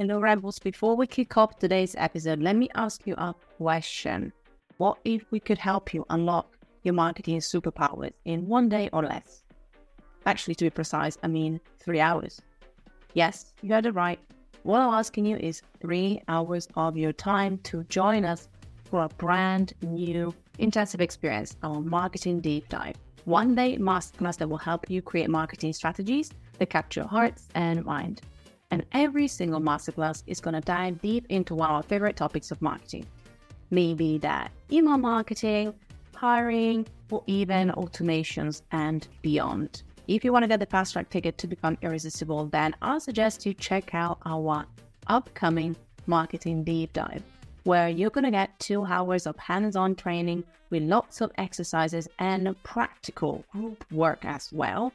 Hello, Rebels. Before we kick off today's episode, let me ask you a question. What if we could help you unlock your marketing superpowers in one day or less? Actually, to be precise, I mean three hours. Yes, you heard it right. What I'm asking you is three hours of your time to join us for a brand new intensive experience, our marketing deep dive. One day masterclass that will help you create marketing strategies that capture hearts and mind. And every single masterclass is going to dive deep into one of our favorite topics of marketing. Maybe that email marketing, hiring, or even automations and beyond. If you want to get the fast track ticket to become irresistible, then I suggest you check out our upcoming marketing deep dive, where you're going to get two hours of hands on training with lots of exercises and practical group work as well,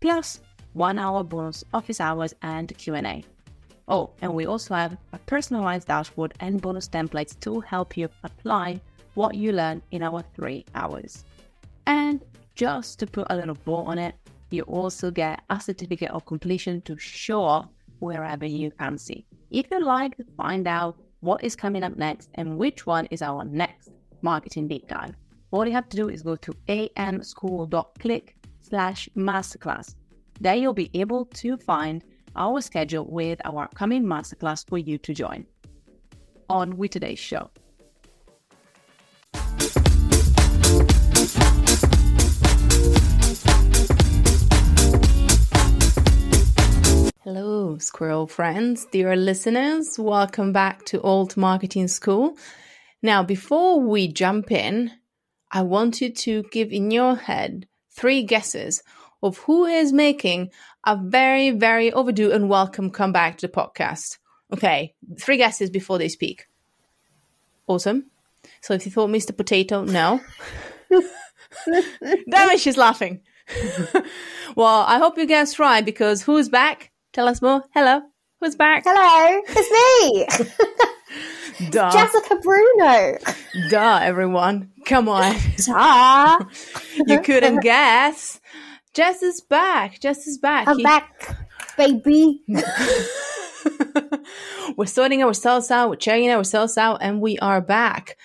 plus one hour bonus office hours and Q&A. Oh, and we also have a personalized dashboard and bonus templates to help you apply what you learn in our three hours. And just to put a little bow on it, you also get a certificate of completion to show off wherever you fancy. If you'd like to find out what is coming up next and which one is our next marketing deep dive, all you have to do is go to amschool.click slash masterclass there you'll be able to find our schedule with our upcoming masterclass for you to join. On with today's show. Hello, squirrel friends, dear listeners. Welcome back to Alt Marketing School. Now, before we jump in, I want you to give in your head three guesses of who is making a very, very overdue and welcome comeback to the podcast. Okay, three guesses before they speak. Awesome. So if you thought Mr. Potato, no. Damn it, she's laughing. well, I hope you guessed right because who's back? Tell us more. Hello. Who's back? Hello, it's me. Duh. Jessica Bruno. Duh, everyone. Come on. Duh. you couldn't guess. Jess is back. Jess is back. I'm he- back, baby. we're sorting ourselves out, we're checking ourselves out, and we are back.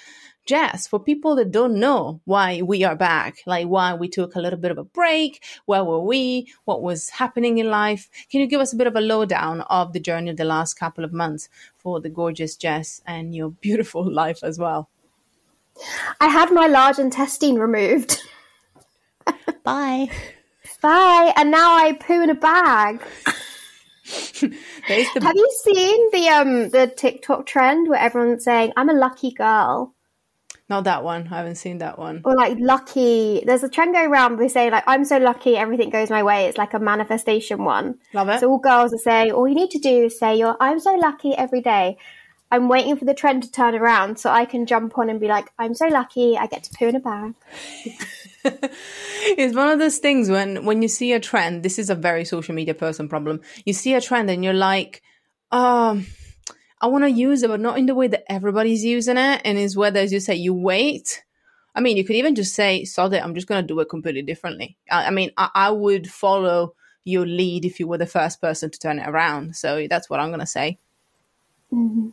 Jess, for people that don't know why we are back, like why we took a little bit of a break, where were we, what was happening in life, can you give us a bit of a lowdown of the journey of the last couple of months for the gorgeous Jess and your beautiful life as well? I had my large intestine removed. Bye. Bye. And now I poo in a bag. the- Have you seen the um the TikTok trend where everyone's saying I'm a lucky girl? Not that one. I haven't seen that one. Or like lucky. There's a trend going around where they say like I'm so lucky, everything goes my way. It's like a manifestation one. Love it. So all girls are saying all you need to do is say you're I'm so lucky every day. I'm waiting for the trend to turn around so I can jump on and be like, I'm so lucky, I get to poo in a bag. it's one of those things when when you see a trend this is a very social media person problem. You see a trend and you're like um i want to use it but not in the way that everybody's using it. And is whether as you say you wait. I mean you could even just say sod it i'm just going to do it completely differently. I, I mean I, I, would follow your lead if you were the first person to turn it around. So that's what i'm going to say. Mm-hmm.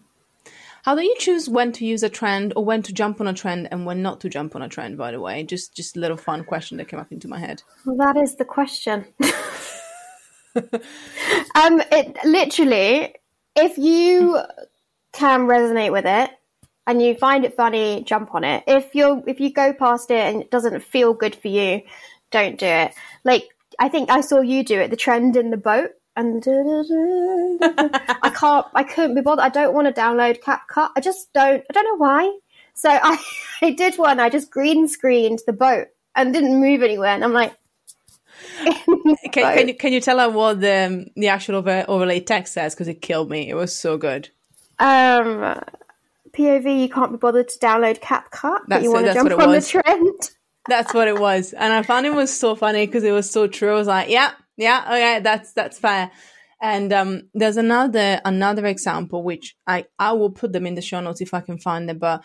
How do you choose when to use a trend or when to jump on a trend and when not to jump on a trend? By the way, just just a little fun question that came up into my head. Well, that is the question. um, it literally, if you can resonate with it and you find it funny, jump on it. If you're if you go past it and it doesn't feel good for you, don't do it. Like I think I saw you do it. The trend in the boat and I can't, I couldn't be bothered. I don't want to download CapCut. I just don't, I don't know why. So I, I did one. I just green screened the boat and didn't move anywhere. And I'm like, can, can, you can you tell her what the the actual over, overlay text says? Because it killed me. It was so good. Um, POV, you can't be bothered to download CapCut, but you want to jump on was. the trend. That's what it was, and I found it was so funny because it was so true. I was like, yeah, yeah, okay, that's that's fair. And um, there's another another example which I I will put them in the show notes if I can find them, but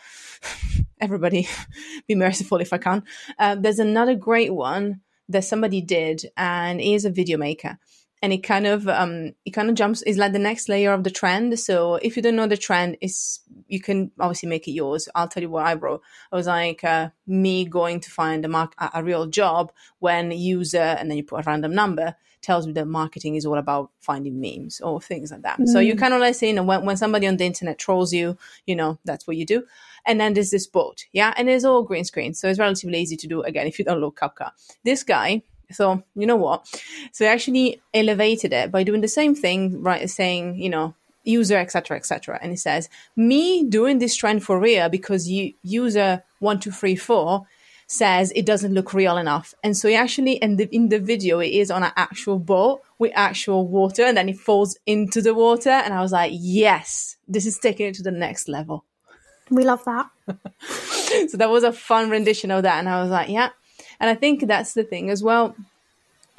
everybody be merciful if I can. Uh, there's another great one that somebody did, and he is a video maker, and it kind of um it kind of jumps is like the next layer of the trend. So if you don't know the trend is you can obviously make it yours. I'll tell you what i wrote. I was like uh, me going to find a, mark, a real job when user and then you put a random number tells me that marketing is all about finding memes or things like that. Mm. so you kind of like say you know when, when somebody on the internet trolls you you know that's what you do. And then there's this boat yeah? And it's all green screen so it's relatively easy to do. Again if you don't look CapCut. This guy so you know what? So I actually elevated it by doing the same thing, right? Saying, you know, user, etc., etc. And it says, me doing this trend for real because you user one, two, three, four says it doesn't look real enough. And so he actually in the in the video it is on an actual boat with actual water and then it falls into the water. And I was like, yes, this is taking it to the next level. We love that. so that was a fun rendition of that. And I was like, yeah, and I think that's the thing as well.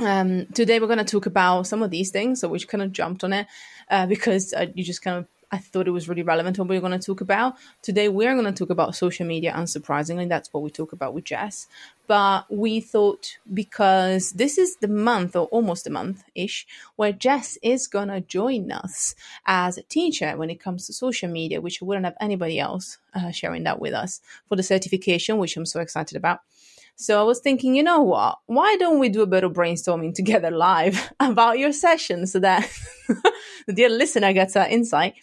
Um, today we're going to talk about some of these things, so we kind of jumped on it uh, because uh, you just kind of I thought it was really relevant what we are going to talk about. Today, we're going to talk about social media, unsurprisingly. That's what we talk about with Jess. But we thought because this is the month, or almost a month ish, where Jess is going to join us as a teacher when it comes to social media, which we wouldn't have anybody else uh, sharing that with us for the certification, which I'm so excited about. So I was thinking, you know what? Why don't we do a bit of brainstorming together live about your session so that the dear listener gets that insight?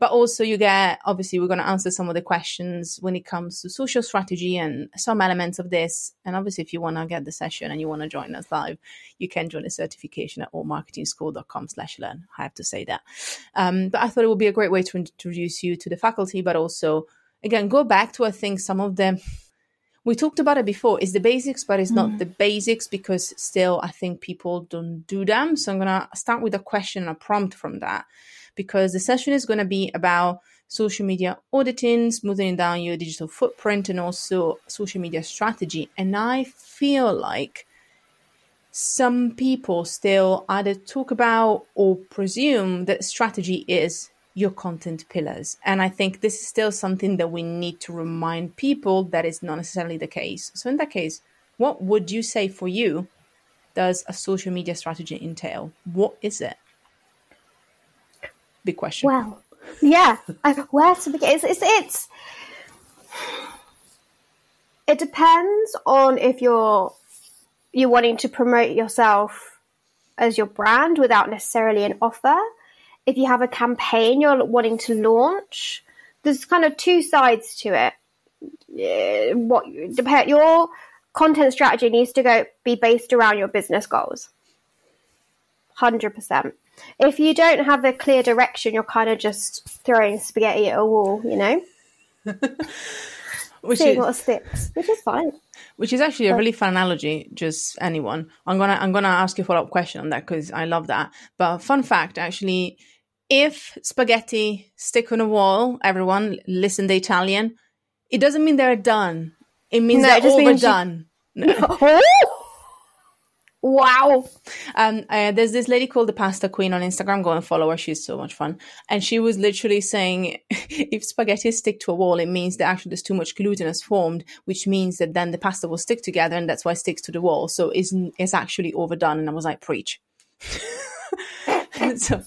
But also, you get obviously, we're going to answer some of the questions when it comes to social strategy and some elements of this. And obviously, if you want to get the session and you want to join us live, you can join the certification at altmarketingschool.com slash learn. I have to say that. Um, but I thought it would be a great way to introduce you to the faculty, but also, again, go back to, I think, some of the we talked about it before. It's the basics but it's mm. not the basics because still i think people don't do them. So i'm going to start with a question and a prompt from that because the session is going to be about social media auditing smoothing down your digital footprint and also social media strategy. And i feel like some people still either talk about or presume that strategy is your content pillars. And I think this is still something that we need to remind people that is not necessarily the case. So, in that case, what would you say for you does a social media strategy entail? What is it? Big question. Well, yeah, I, where to begin? It's, it's, it's it depends on if you're you're wanting to promote yourself as your brand without necessarily an offer if you have a campaign you're wanting to launch, there's kind of two sides to it. Uh, what your content strategy needs to go be based around your business goals. Hundred percent. If you don't have a clear direction, you're kind of just throwing spaghetti at a wall, you know. which Seeing is, what sticks, which is fine. Which is actually a really fun analogy. Just anyone, I'm gonna I'm gonna ask you a follow up question on that because I love that. But fun fact, actually, if spaghetti stick on a wall, everyone listen the Italian, it doesn't mean they're done. It means no, they're it overdone. Means you... wow. Um, uh, there's this lady called the Pasta Queen on Instagram. Go and follow her. She's so much fun. And she was literally saying, if spaghetti stick to a wall, it means that actually there's too much gluten has formed, which means that then the pasta will stick together, and that's why it sticks to the wall. So it's it's actually overdone. And I was like, preach. so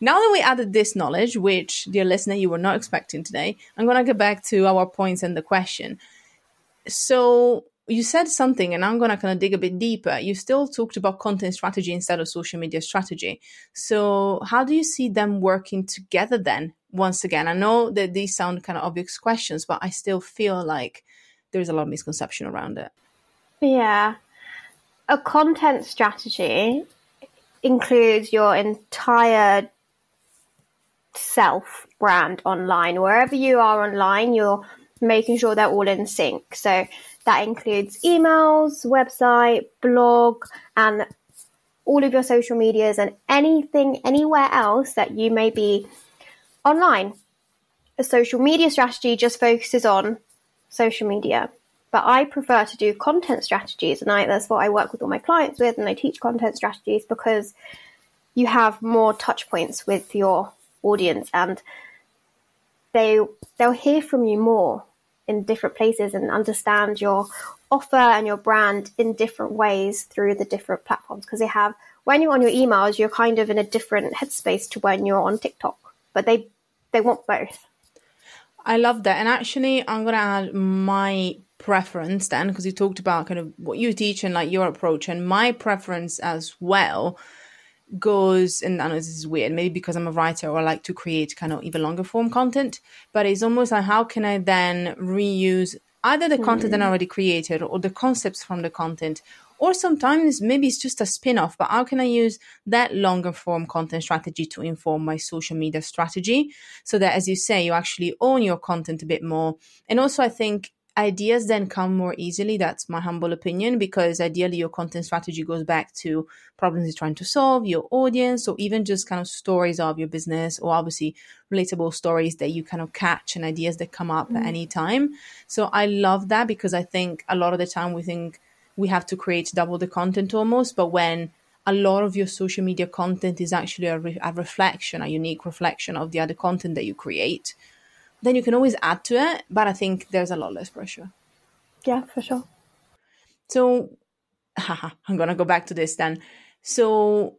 now that we added this knowledge, which, dear listener, you were not expecting today, I'm going to get back to our points and the question. So, you said something, and I'm going to kind of dig a bit deeper. You still talked about content strategy instead of social media strategy. So, how do you see them working together then? Once again, I know that these sound kind of obvious questions, but I still feel like there's a lot of misconception around it. Yeah. A content strategy includes your entire self brand online. Wherever you are online, you're making sure they're all in sync. So that includes emails, website, blog, and all of your social medias and anything anywhere else that you may be online. A social media strategy just focuses on social media. But I prefer to do content strategies, and I, that's what I work with all my clients with, and I teach content strategies because you have more touch points with your audience and they they'll hear from you more in different places and understand your offer and your brand in different ways through the different platforms because they have when you're on your emails, you're kind of in a different headspace to when you're on TikTok. But they they want both. I love that. And actually, I'm going to add my preference then, because you talked about kind of what you teach and like your approach. And my preference as well goes, and I know this is weird, maybe because I'm a writer or I like to create kind of even longer form content, but it's almost like how can I then reuse either the content that I hmm. already created or the concepts from the content? Or sometimes maybe it's just a spin-off but how can i use that longer form content strategy to inform my social media strategy so that as you say you actually own your content a bit more? And also i think ideas then come more easily that's my humble opinion because ideally your content strategy goes back to problems you're trying to solve your audience or even just kind of stories of your business or obviously relatable stories that you kind of catch and ideas that come up mm. at any time so i love that because i think a lot of the time we think we have to create double the content almost. But when a lot of your social media content is actually a, re- a reflection, a unique reflection of the other content that you create, then you can always add to it. But I think there's a lot less pressure. Yeah, for sure. So, haha, I'm going to go back to this then. So,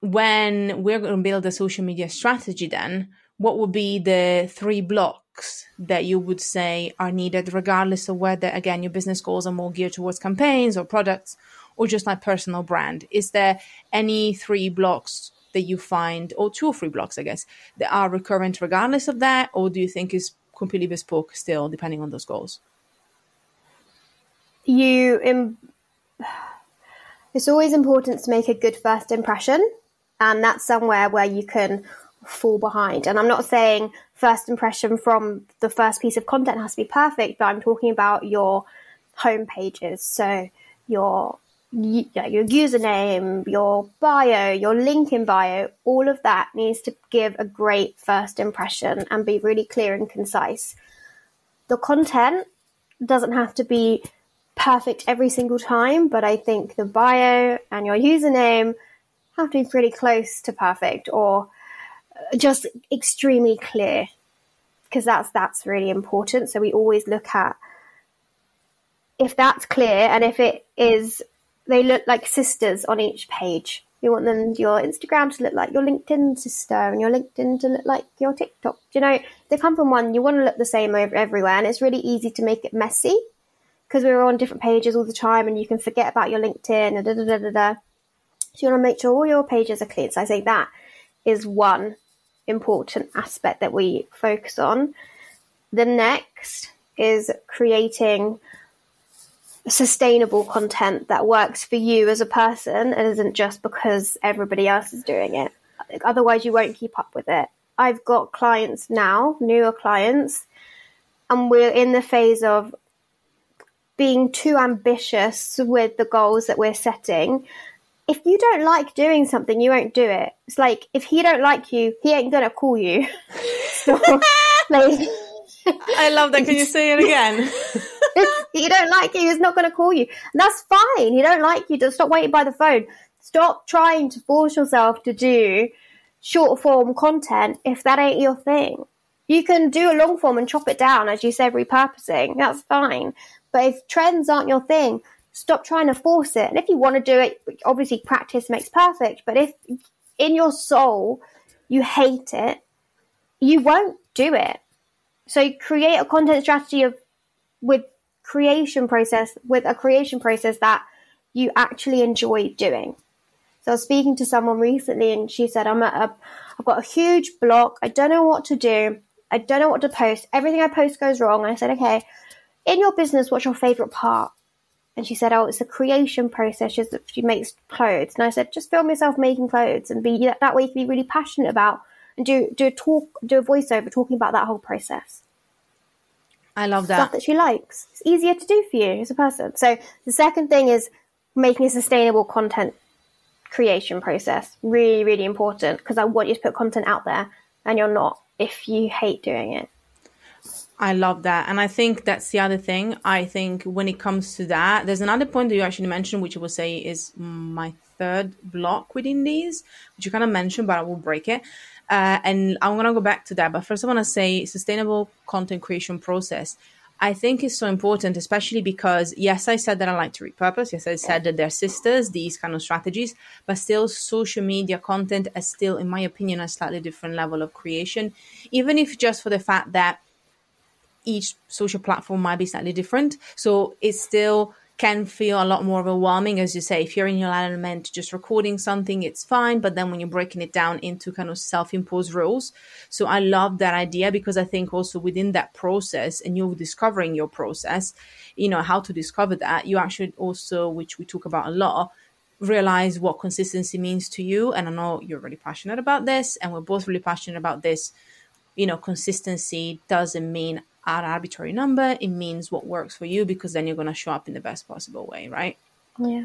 when we're going to build a social media strategy, then what would be the three blocks? that you would say are needed, regardless of whether, again, your business goals are more geared towards campaigns or products or just like personal brand? Is there any three blocks that you find, or two or three blocks, I guess, that are recurrent regardless of that? Or do you think is completely bespoke still, depending on those goals? You, Im- it's always important to make a good first impression. And that's somewhere where you can fall behind. And I'm not saying first impression from the first piece of content has to be perfect, but I'm talking about your home pages. So your your username, your bio, your link in bio, all of that needs to give a great first impression and be really clear and concise. The content doesn't have to be perfect every single time, but I think the bio and your username have to be pretty close to perfect or uh, just extremely clear because that's that's really important. So we always look at if that's clear and if it is they look like sisters on each page. You want them your Instagram to look like your LinkedIn sister and your LinkedIn to look like your TikTok. You know, they come from one, you want to look the same over everywhere and it's really easy to make it messy because we're on different pages all the time and you can forget about your LinkedIn and da da da da da. So you want to make sure all your pages are clean. So I say that is one important aspect that we focus on. The next is creating sustainable content that works for you as a person and isn't just because everybody else is doing it. Otherwise, you won't keep up with it. I've got clients now, newer clients, and we're in the phase of being too ambitious with the goals that we're setting if you don't like doing something, you won't do it. It's like if he don't like you, he ain't gonna call you. so, like, I love that. Can you say it again? he don't like you, he's not gonna call you. And that's fine. He don't like you. Just stop waiting by the phone. Stop trying to force yourself to do short form content if that ain't your thing. You can do a long form and chop it down, as you said, repurposing. That's fine. But if trends aren't your thing, stop trying to force it. And if you want to do it, obviously practice makes perfect. But if in your soul you hate it, you won't do it. So create a content strategy of with creation process with a creation process that you actually enjoy doing. So I was speaking to someone recently and she said, I'm at a, I've got a huge block. I don't know what to do. I don't know what to post. Everything I post goes wrong. And I said, okay, in your business, what's your favorite part? And she said, "Oh, it's the creation process. She, she makes clothes." And I said, "Just film yourself making clothes, and be that way you can be really passionate about and do do a talk, do a voiceover talking about that whole process." I love that stuff that she likes. It's easier to do for you as a person. So the second thing is making a sustainable content creation process. Really, really important because I want you to put content out there, and you're not if you hate doing it. I love that. And I think that's the other thing. I think when it comes to that, there's another point that you actually mentioned, which I will say is my third block within these, which you kind of mentioned, but I will break it. Uh, and I'm to go back to that. But first, I want to say sustainable content creation process. I think is so important, especially because yes, I said that I like to repurpose. Yes, I said that they're sisters, these kind of strategies, but still social media content is still, in my opinion, a slightly different level of creation. Even if just for the fact that each social platform might be slightly different. So it's still can feel a lot more overwhelming as you say. If you're in your element just recording something it's fine. But then when you're breaking it down into kind of self-imposed rules. So i love that idea because i think also within that process and you're discovering your process you know how to discover that you actually also which we talk about a lot realize what consistency means to you. And i know you're really passionate about this and we're both really passionate about this. You know consistency doesn't mean an arbitrary number. It means what works for you because then you're going to show up in the best possible way, right? Yeah.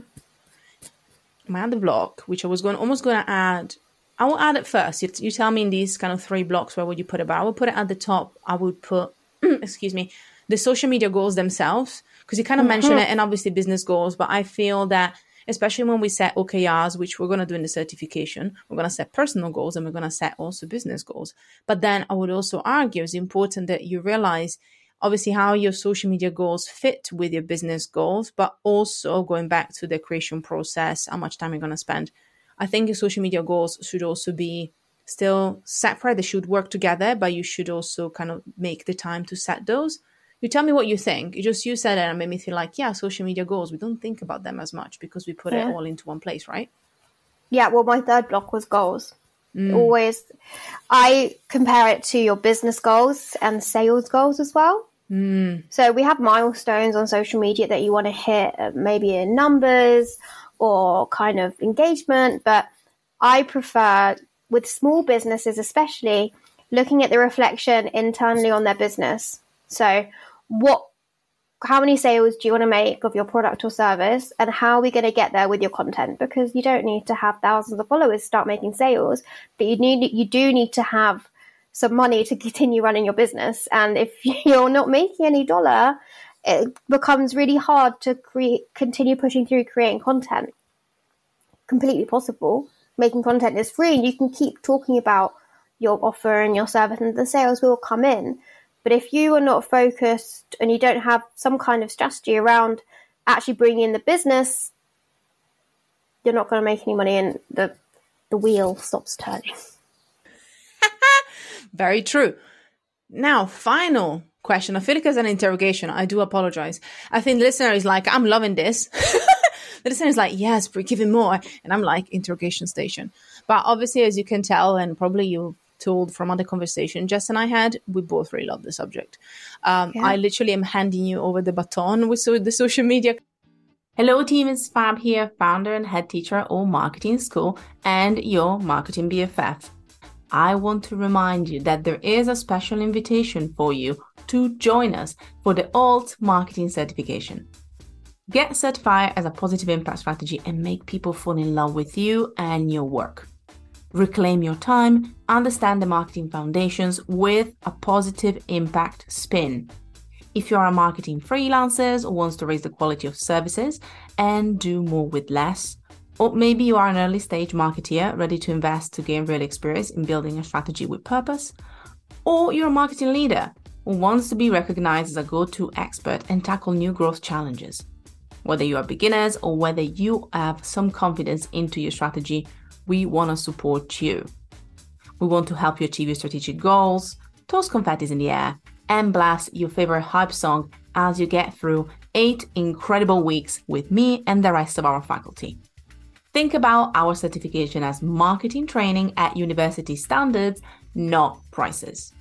My other block, which I was going almost going to add, I will add it first. You, you tell me in these kind of three blocks where would you put it, but I will put it at the top. I would put, excuse me, the social media goals themselves because you kind of mm-hmm. mention it and obviously business goals, but I feel that especially when we set OKRs, which we're going to do in the certification. We're going to set personal goals and we're going to set also business goals. But then I would also argue it's important that you realize obviously how your social media goals fit with your business goals, but also going back to the creation process, how much time you're going to spend. I think your social media goals should also be still separate. They should work together, but you should also kind of make the time to set those you tell me what you think. You just you said it and made me feel like, yeah, social media goals. We don't think about them as much because we put yeah. it all into one place, right? Yeah. Well, my third block was goals. Mm. Always, I compare it to your business goals and sales goals as well. Mm. So we have milestones on social media that you want to hit, uh, maybe in numbers or kind of engagement. But I prefer with small businesses, especially looking at the reflection internally on their business. So what how many sales do you want to make of your product or service and how are we going to get there with your content? Because you don't need to have thousands of followers start making sales but you need you do need to have some money to continue running your business. And if you're not making any dollar it becomes really hard to create continue pushing through creating content. Completely possible. Making content is free and you can keep talking about your offer and your service and the sales will come in but if you are not focused and you don't have some kind of strategy around actually bringing in the business, you're not going to make any money and the, the wheel stops turning. Very true. Now, final question. I feel like it's an interrogation. I do apologize. I think the listener is like, I'm loving this. the listener is like, yes, we're giving more. And I'm like, interrogation station. But obviously, as you can tell, and probably you told from other conversation Jess and I had, we both really love the subject. Um, yeah. I literally am handing you over the baton with so, the social media. Hello, team. It's Fab here, founder and head teacher at Alt Marketing School and your marketing BFF. I want to remind you that there is a special invitation for you to join us for the Alt Marketing Certification. Get certified as a positive impact strategy and make people fall in love with you and your work reclaim your time, understand the marketing foundations with a positive impact spin. If you are a marketing freelancer or wants to raise the quality of services and do more with less, or maybe you are an early stage marketeer ready to invest to gain real experience in building a strategy with purpose, or you're a marketing leader who wants to be recognized as a go to expert and tackle new growth challenges. Whether you are beginners or whether you have some confidence into your strategy we want to support you. We want to help you achieve your strategic goals, toss confettis in the air, and blast your favorite hype song as you get through eight incredible weeks with me and the rest of our faculty. Think about our certification as marketing training at university standards, not prices.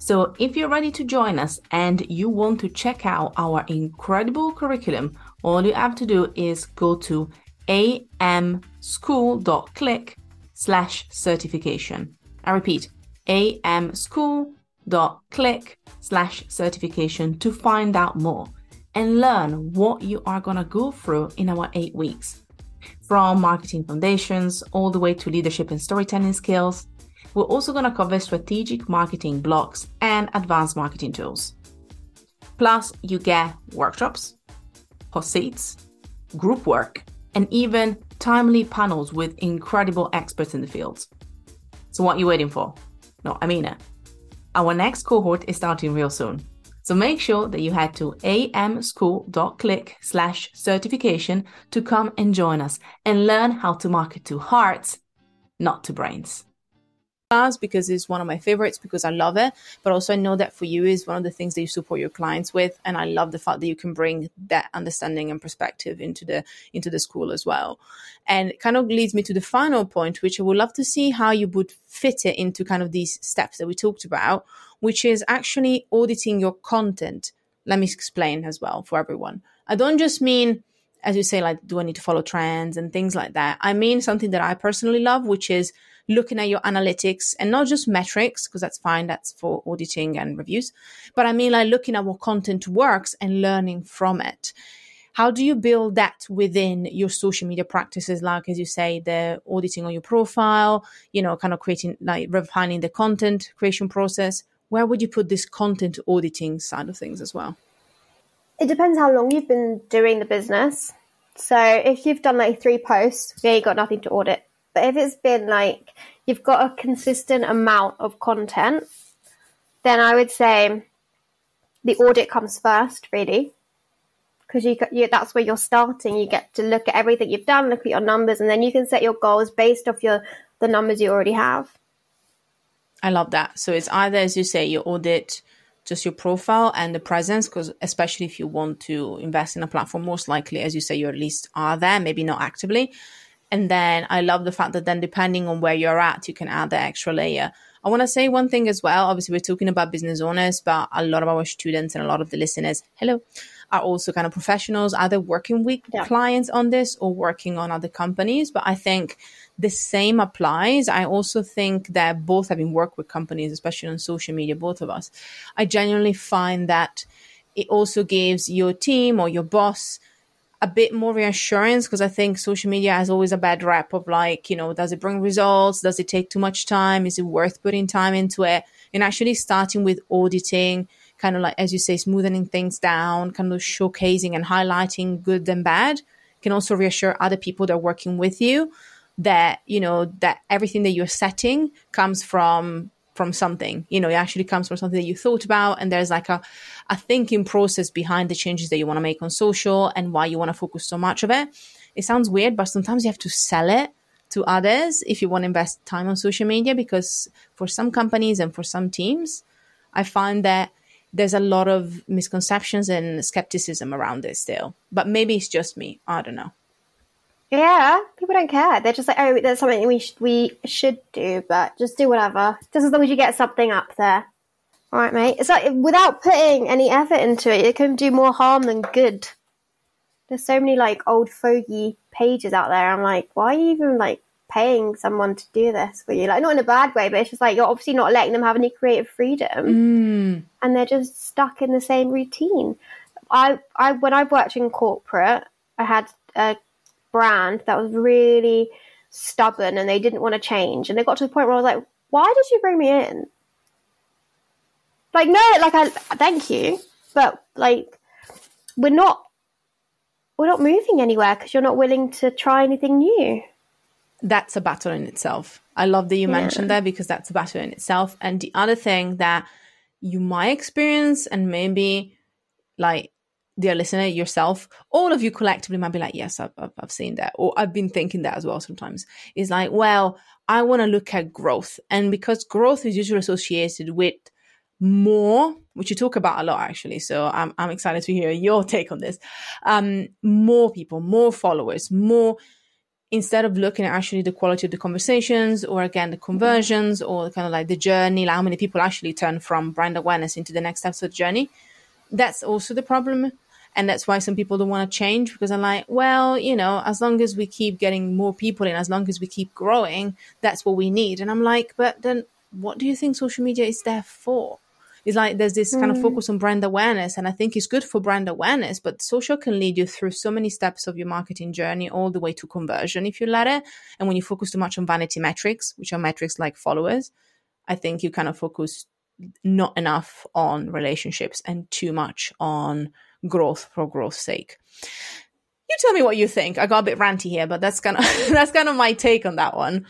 So, if you're ready to join us and you want to check out our incredible curriculum, all you have to do is go to amschool.click slash certification. I repeat, amschool.click slash certification to find out more and learn what you are going to go through in our eight weeks. From marketing foundations all the way to leadership and storytelling skills, we're also going to cover strategic marketing blocks and advanced marketing tools. Plus, you get workshops, hot seats, group work, and even timely panels with incredible experts in the fields. So, what are you waiting for? No, I mean it. Our next cohort is starting real soon. So make sure that you head to amschool.click slash certification to come and join us and learn how to market to hearts, not to brains class because it's one of my favorites because I love it. But also I know that for you is one of the things that you support your clients with. And I love the fact that you can bring that understanding and perspective into the into the school as well. And it kind of leads me to the final point, which I would love to see how you would fit it into kind of these steps that we talked about, which is actually auditing your content. Let me explain as well for everyone. I don't just mean as you say, like, do I need to follow trends and things like that? I mean something that I personally love, which is looking at your analytics and not just metrics, because that's fine. That's for auditing and reviews. But I mean like looking at what content works and learning from it. How do you build that within your social media practices? Like, as you say, the auditing on your profile, you know, kind of creating, like refining the content creation process. Where would you put this content auditing side of things as well? It depends how long you've been doing the business. So if you've done like three posts, yeah, you got nothing to audit. But if it's been like you've got a consistent amount of content, then I would say the audit comes first, really, because you, you that's where you're starting. You get to look at everything you've done, look at your numbers, and then you can set your goals based off your the numbers you already have. I love that. So it's either, as you say, your audit just your profile and the presence, because especially if you want to invest in a platform, most likely, as you say, you at least are there, maybe not actively. And then I love the fact that then depending on where you're at, you can add the extra layer. I want to say one thing as well. Obviously, we're talking about business owners, but a lot of our students and a lot of the listeners, hello, are also kind of professionals, either working with yeah. clients on this or working on other companies. But I think the same applies. I also think that both having worked with companies, especially on social media, both of us, I genuinely find that it also gives your team or your boss a bit more reassurance because I think social media has always a bad rap of like, you know, does it bring results? Does it take too much time? Is it worth putting time into it? And actually starting with auditing, kind of like, as you say, smoothing things down, kind of showcasing and highlighting good and bad can also reassure other people that are working with you that, you know, that everything that you're setting comes from from something. You know, it actually comes from something that you thought about, and there's like a, a thinking process behind the changes that you want to make on social and why you want to focus so much of it. It sounds weird, but sometimes you have to sell it to others if you want to invest time on social media because for some companies and for some teams, I find that there's a lot of misconceptions and skepticism around it still. But maybe it's just me. I don't know. Yeah, people don't care. They're just like, oh, there's something we sh- we should do, but just do whatever. Just as long as you get something up there. All right, mate. It's like without putting any effort into it, it can do more harm than good. There's so many like old fogey pages out there. I'm like, why are you even like paying someone to do this for you? Like, not in a bad way, but it's just like you're obviously not letting them have any creative freedom, mm. and they're just stuck in the same routine. I, I, when I've worked in corporate, I had a brand that was really stubborn and they didn't want to change. And they got to the point where I was like, why did you bring me in? Like, no, like, I thank you, but like, we're not, we're not moving anywhere because you're not willing to try anything new. That's a battle in itself. I love that you yeah. mentioned that because that's a battle in itself. And the other thing that you might experience, and maybe like dear listener, yourself, all of you collectively might be like, yes, I've, I've seen that. Or I've been thinking that as well sometimes. Is like, well, I want to look at growth. And because growth is usually associated with more, which you talk about a lot actually. So I'm, I'm excited to hear your take on this. Um, more people, more followers, more, instead of looking at actually the quality of the conversations or again the conversions or kind of like the journey, like how many people actually turn from brand awareness into the next steps of the journey. That's also the problem and that's why some people don't want to change because I'm like, well, you know, as long as we keep getting more people in, as long as we keep growing, that's what we need. And I'm like, but then what do you think social media is there for? It's like there's this kind of mm. focus on brand awareness, and I think it's good for brand awareness, but social can lead you through so many steps of your marketing journey all the way to conversion if you let it. And when you focus too much on vanity metrics, which are metrics like followers, I think you kind of focus not enough on relationships and too much on growth for growth's sake. You tell me what you think. I got a bit ranty here, but that's kind of that's kind of my take on that one.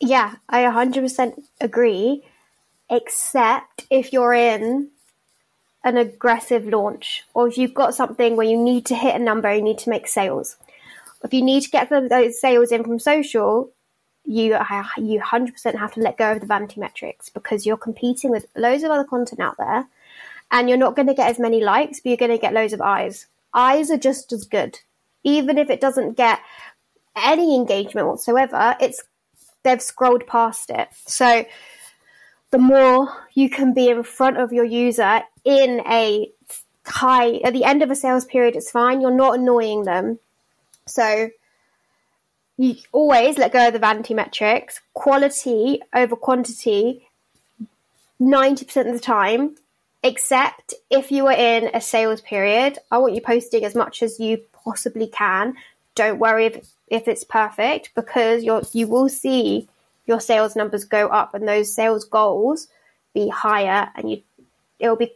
Yeah, I 100% agree. except if you're in an aggressive launch or if you've got something where you need to hit a number, you need to make sales. If you need to get those sales in from social, you you 100% have to let go of the vanity metrics because you're competing with loads of other content out there and you're not going to get as many likes, but you're going to get loads of eyes. Eyes are just as good. Even if it doesn't get any engagement whatsoever, it's they've scrolled past it. So the more you can be in front of your user in a high at the end of a sales period, it's fine. You're not annoying them. So you always let go of the vanity metrics, quality over quantity 90% of the time, except if you are in a sales period. I want you posting as much as you possibly can. Don't worry if, if it's perfect because you're, you will see your sales numbers go up and those sales goals be higher and you it will be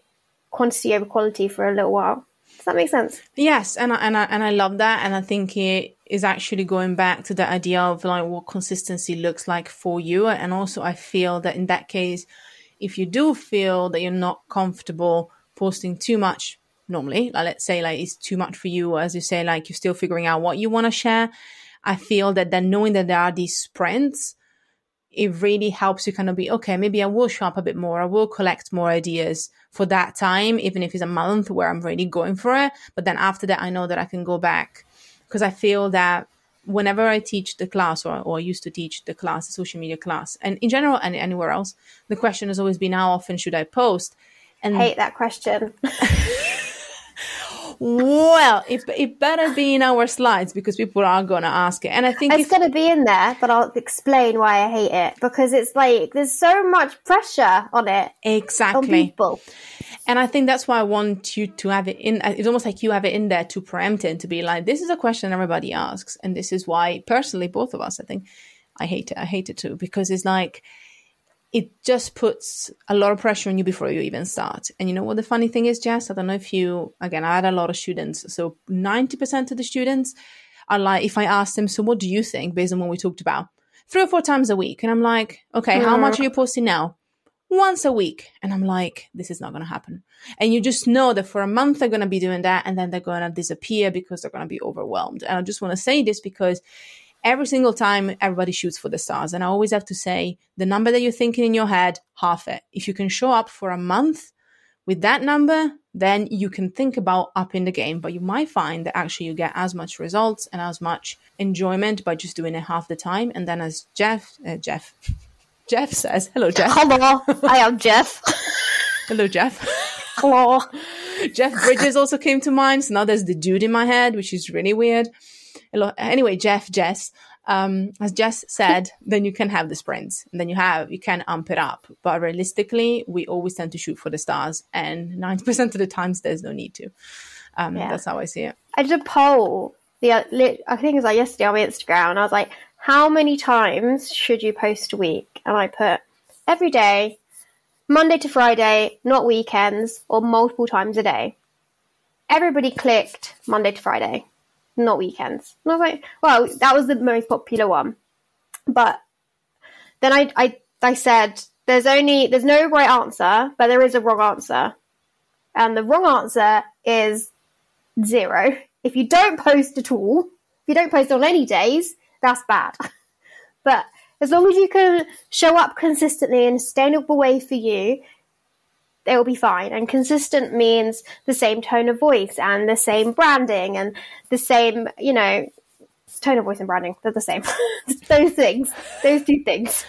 quantity over quality for a little while. Does that make sense? Yes, and I, and I, and I love that, and I think it is actually going back to the idea of like what consistency looks like for you, and also I feel that in that case, if you do feel that you're not comfortable posting too much normally, like let's say like it's too much for you, as you say, like you're still figuring out what you want to share, I feel that then knowing that there are these sprints it really helps you kind of be okay maybe i will show up a bit more i will collect more ideas for that time even if it's a month where i'm really going for it. But then after that i know that i can go back. Because i feel that whenever i teach the class or, or I used to teach the class the social media class and in general and anywhere else the question has always been how often should i post? And hate that question well, it, it better be in our slides because people are going to ask it. And I think it's going to be in there, but I'll explain why I hate it because it's like there's so much pressure on it. Exactly. On people. And I think that's why I want you to have it in. It's almost like you have it in there to preempt it, to be like, this is a question everybody asks. And this is why, personally, both of us, I think, I hate it. I hate it too because it's like, it just puts a lot of pressure on you before you even start. And you know what the funny thing is, Jess? I don't know if you, again, I had a lot of students. So 90% of the students are like, if I ask them, so what do you think based on what we talked about? Three or four times a week. And I'm like, okay, how much are you posting now? Once a week. And I'm like, this is not going to happen. And you just know that for a month they're going to be doing that and then they're going to disappear because they're going to be overwhelmed. And I just want to say this because every single time everybody shoots for the stars. And I always have to say the number that you're thinking in your head, half it. If you can show up for a month with that number, then you can think about upping the game. But you might find that actually you get as much results and as much enjoyment by just doing it half the time. And then as Jeff, uh, Jeff, Jeff says, hello, Jeff. Hello, I am Jeff. hello, Jeff. Hello. Jeff Bridges also came to mind. So now there's the dude in my head, which is really weird anyway, Jeff, Jess, um, as Jess said, then you can have the sprints and then you have, you can amp it up. But realistically, we always tend to shoot for the stars and 90% of the times there's no need to. Um, yeah. That's how I see it. I did a poll the, I think it was like yesterday on my Instagram and I was like, how many times should you post a week? And I put every day, Monday to Friday, not weekends, or multiple times a day. Everybody clicked Monday to Friday not weekends. And I was like, well, that was the most popular one. But then I, I, I said, there's only, there's no right answer, but there is a wrong answer. And the wrong answer is zero. If you don't post at all, if you don't post on any days, that's bad. but as long as you can show up consistently in a sustainable way for you, it will be fine. And consistent means the same tone of voice and the same branding and the same, you know, tone of voice and branding. They're the same. those things, those two things.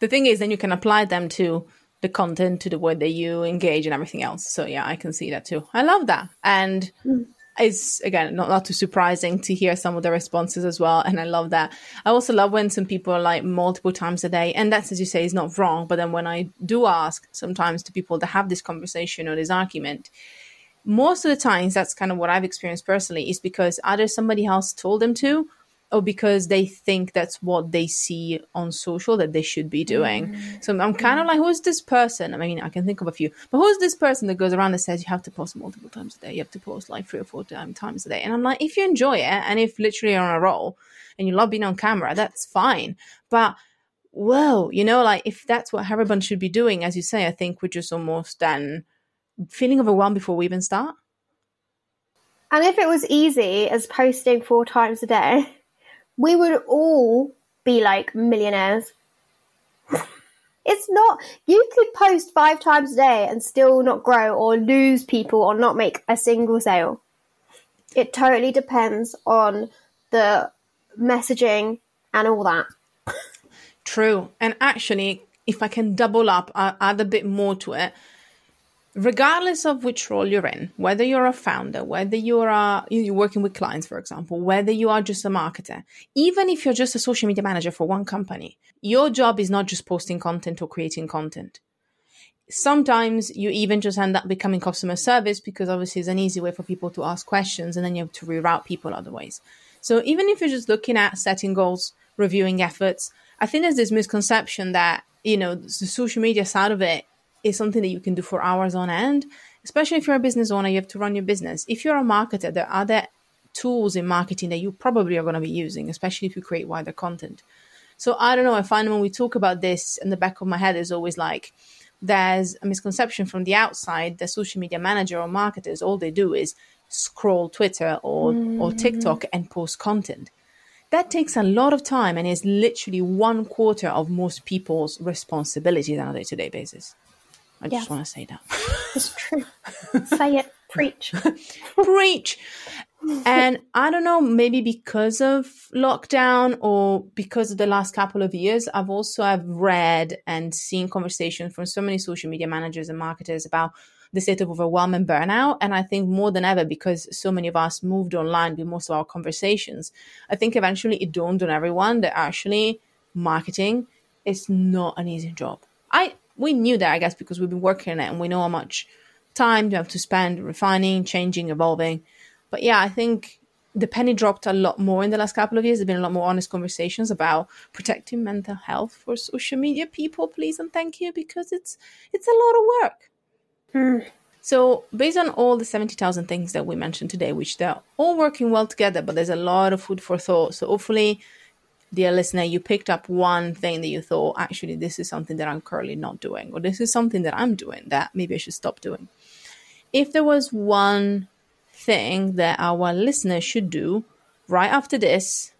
The thing is, then you can apply them to the content, to the way that you engage and everything else. So yeah, I can see that too. I love that. And mm it's again not, not too surprising to hear some of the responses as well and i love that. I also love when some people are like multiple times a day and that's as you say is not wrong but then when i do ask sometimes to people that have this conversation or this argument most of the times that's kind of what i've experienced personally is because either somebody else told them to or because they think that's what they see on social that they should be doing. Mm. So I'm kind of like, who's this person? I mean, I can think of a few, but who's this person that goes around and says you have to post multiple times a day? You have to post like three or four times a day. And I'm like, if you enjoy it and if literally you're on a roll and you love being on camera, that's fine. But whoa, you know, like if that's what everyone should be doing, as you say, I think we're just almost then feeling overwhelmed before we even start. And if it was easy as posting four times a day, we would all be like millionaires. it's not, you could post five times a day and still not grow or lose people or not make a single sale. It totally depends on the messaging and all that. True. And actually, if I can double up, I'll add a bit more to it regardless of which role you're in, whether you're a founder, whether you're a, you're working with clients, for example, whether you are just a marketer, even if you're just a social media manager for one company, your job is not just posting content or creating content. Sometimes you even just end up becoming customer service because obviously it's an easy way for people to ask questions and then you have to reroute people otherwise. So even if you're just looking at setting goals, reviewing efforts, I think there's this misconception that, you know, the social media side of it is something that you can do for hours on end. Especially if you're a business owner, you have to run your business. If you're a marketer, there are other tools in marketing that you probably are going to be using, especially if you create wider content. So I don't know. I find when we talk about this, in the back of my head is always like, there's a misconception from the outside that social media manager or marketers all they do is scroll Twitter or mm. or TikTok and post content. That takes a lot of time and is literally one quarter of most people's responsibilities on a day to day basis. I yes. just want to say that. It's true. say it. Preach. Preach. And I don't know, maybe because of lockdown or because of the last couple of years, I've also I've read and seen conversations from so many social media managers and marketers about the state of overwhelm and burnout. And I think more than ever, because so many of us moved online with most of our conversations, I think eventually it dawned on everyone that actually marketing is not an easy job. I we knew that, I guess, because we've been working on it and we know how much time you have to spend refining, changing, evolving. But yeah, I think the penny dropped a lot more in the last couple of years. There's been a lot more honest conversations about protecting mental health for social media people, please and thank you, because it's it's a lot of work. Hmm. So, based on all the 70,000 things that we mentioned today, which they're all working well together, but there's a lot of food for thought. So, hopefully, dear listener, you picked up one thing that you thought, actually, this is something that I'm currently not doing, or this is something that I'm doing that maybe I should stop doing. If there was one thing that our listeners should do right after this,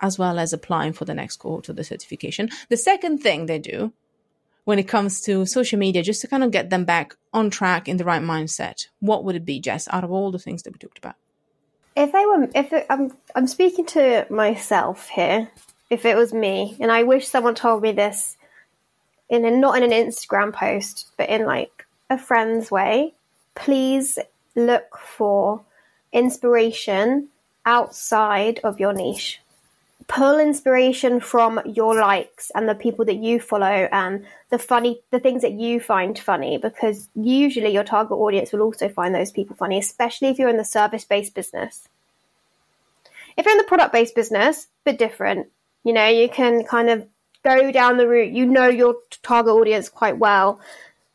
as well as applying for the next cohort of the certification, the second thing they do when it comes to social media, just to kind of get them back on track in the right mindset, what would it be, Jess, out of all the things that we talked about? If they were, if it, I'm, I'm speaking to myself here. If it was me, and I wish someone told me this in a, not in an Instagram post, but in like a friend's way, please look for inspiration outside of your niche pull inspiration from your likes and the people that you follow and the funny the things that you find funny because usually your target audience will also find those people funny especially if you're in the service based business. If you're in the product based business bit different. You know you can kind of go down the route. You know your target audience quite well.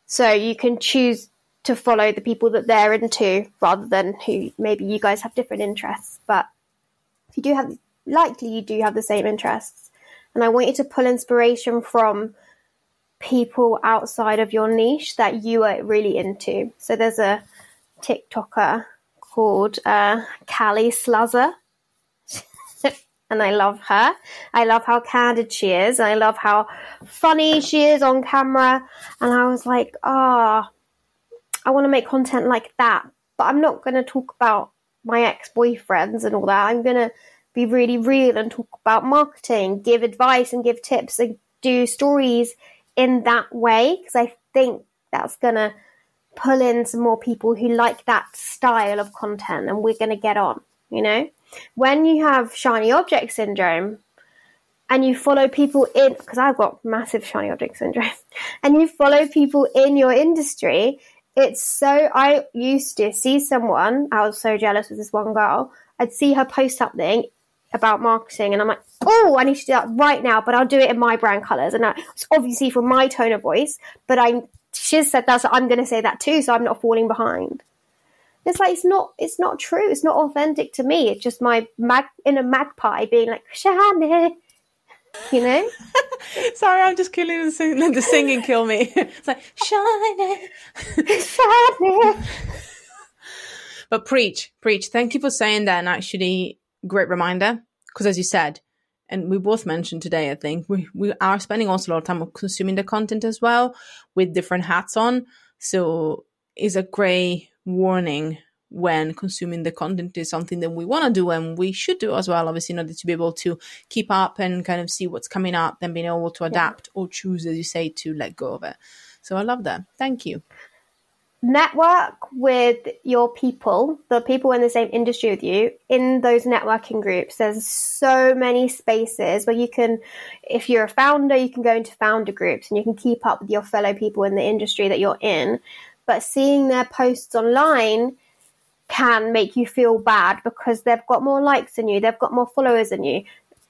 So you can choose to follow the people that they're into rather than who maybe you guys have different interests. But if you do have likely you do have the same interests. And I want you to pull inspiration from people outside of your niche that you are really into. So there's a TikToker called uh, Callie Sluzzer. and I love her. I love how candid she is. I love how funny she is on camera. And I was like, ah, oh, I want to make content like that. But I'm not going to talk about my ex boyfriends and all that. I'm going to be really real and talk about marketing, give advice and give tips and do stories in that way because I think that's going to pull in some more people who like that style of content and we're going to get on, you know? When you have shiny object syndrome and you follow people in, because I've got massive shiny object syndrome, and you follow people in your industry, it's so, I used to see someone, I was so jealous of this one girl, I'd see her post something about marketing and I'm like, oh, I need to do that right now, but I'll do it in my brand colors. And it's obviously from my tone of voice, but I, she's said that, so I'm going to say that too. So I'm not falling behind. It's like, it's not, it's not true. It's not authentic to me. It's just my mag, inner magpie being like, Shani. You know? Sorry, I'm just killing the, sing- the singing. Kill me. It's like shining. Shining. But preach, preach. Thank you for saying that. And actually, great reminder. Because as you said, and we both mentioned today, I think we, we are spending also a lot of time consuming the content as well with different hats on. So it's a great warning when consuming the content is something that we want to do and we should do as well, obviously, in order to be able to keep up and kind of see what's coming up and being able to adapt or choose, as you say, to let go of it. So I love that. Thank you. Network with your people, the people in the same industry with you, in those networking groups. There's so many spaces where you can, if you're a founder, you can go into founder groups and you can keep up with your fellow people in the industry that you're in. But seeing their posts online can make you feel bad because they've got more likes than you, they've got more followers than you.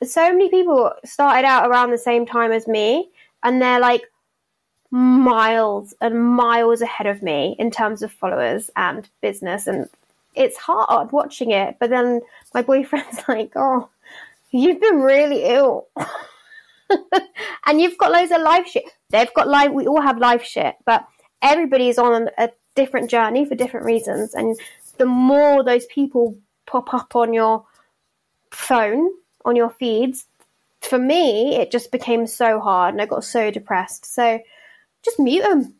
So many people started out around the same time as me and they're like, miles and miles ahead of me in terms of followers and business and it's hard watching it but then my boyfriend's like oh you've been really ill. And you've got loads of life shit. They've got life we all have life shit but everybody's on a different journey for different reasons and the more those people pop up on your phone on your feeds for me it just became so hard and i got so depressed. So just mute them.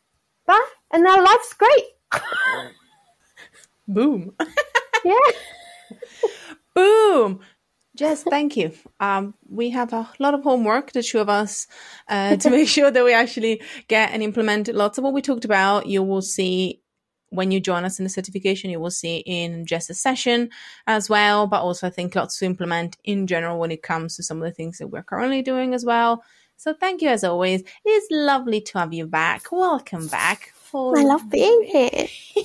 Bye. And their life's great. Boom. yeah. Boom. Jess, thank you. Um, we have a lot of homework, the two of us, uh, to make sure that we actually get and implement lots of what we talked about. You will see when you join us in the certification, you will see in Jess's session as well, but also I think lots to implement in general when it comes to some of the things that we're currently doing as well. So thank you as always. It's lovely to have you back. Welcome back. I love being here.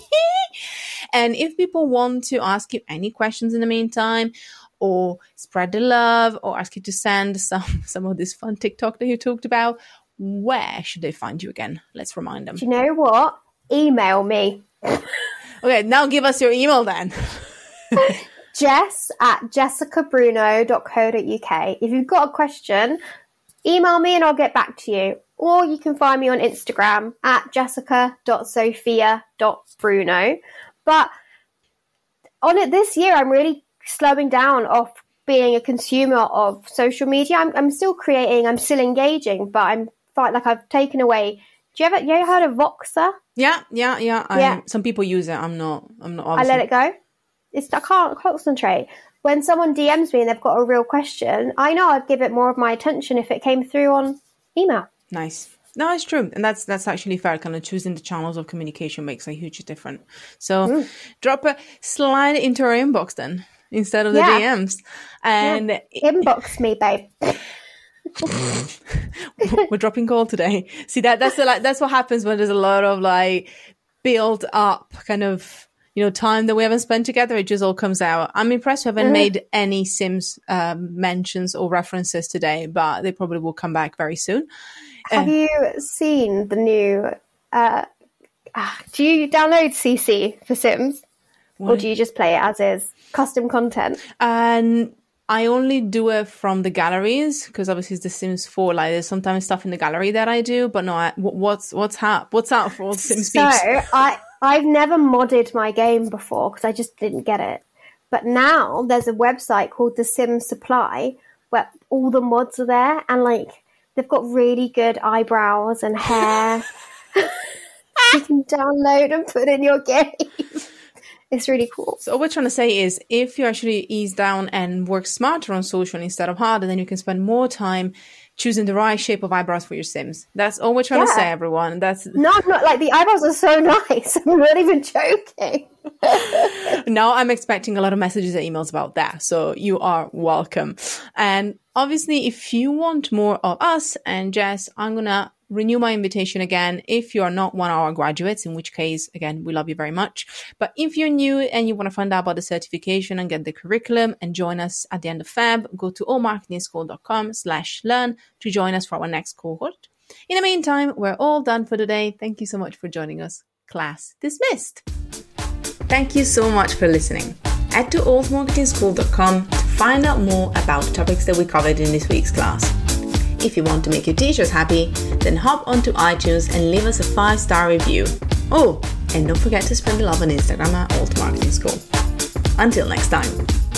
and if people want to ask you any questions in the meantime, or spread the love, or ask you to send some some of this fun TikTok that you talked about, where should they find you again? Let's remind them. Do you know what? Email me. okay, now give us your email then. Jess at jessicabruno.co.uk. If you've got a question, email me and I'll get back to you. Or you can find me on Instagram at jessica.sophia.bruno. But on it this year, I'm really slowing down off being a consumer of social media. I'm, I'm still creating, I'm still engaging, but I'm like I've taken away. Do you ever you ever heard of Voxer? Yeah, yeah, yeah. I, Yeah. Some people use it. I'm not. I'm not. I let it go. It's I can't concentrate. When someone DMs me and they've got a real question, I know I'd give it more of my attention if it came through on email. Nice. No, it's true, and that's that's actually fair. Kind of choosing the channels of communication makes a huge difference. So, Mm. drop a slide into our inbox then instead of the Yeah. DMs, and Inbox me, babe. we're dropping call today. See that that's the, like that's what happens when there's a lot of like build up kind of you know time that we haven't spent together. It just all comes out. I'm impressed. We haven't Mhm. made any Sims um, mentions or references today, but they probably will come back very soon. Have Uh, you seen the new? Uh, ah, do you download CC for Sims, or do you just play it as is, custom content? And I only do it from the galleries because obviously it's The Sims 4. Like there's sometimes stuff in the gallery that I do, but no, I, what's what's hap- What's up for all the Sims So peeps? I I've never modded my game before because I just didn't get it. But now there's a website called The Sim Supply where all the mods are there and like they've got really good eyebrows and hair. you can download and put in your game. it's really cool. So what we're trying to say is, if you actually ease down and work smarter on social instead of harder, then you can spend more time choosing the right shape of eyebrows for your Sims. That's all we're trying to say, everyone. That's No, I'm not like the eyebrows are so nice. I'm not even joking. now I'm expecting a lot of messages and emails about that. So you are welcome. And obviously, if you want more of us and Jess, I'm to renew my invitation again. If you are not one of our graduates, in which case, again, we love you very much. But if you're new and you want to find out about the certification and get the curriculum and join us at the end of Feb, go to altmarketingschool.com slash learn to join us for our next cohort. In the meantime, we're all done for today. Thank you so much for joining us. Class dismissed. Thank you so much for listening. Head to altmarketingschool.com to find out more about topics that we covered in this week's class. If you want to make your teachers happy, then hop onto iTunes and leave us a five star review. Oh, and don't forget to spread the love on Instagram at Alt Marketing School. Until next time.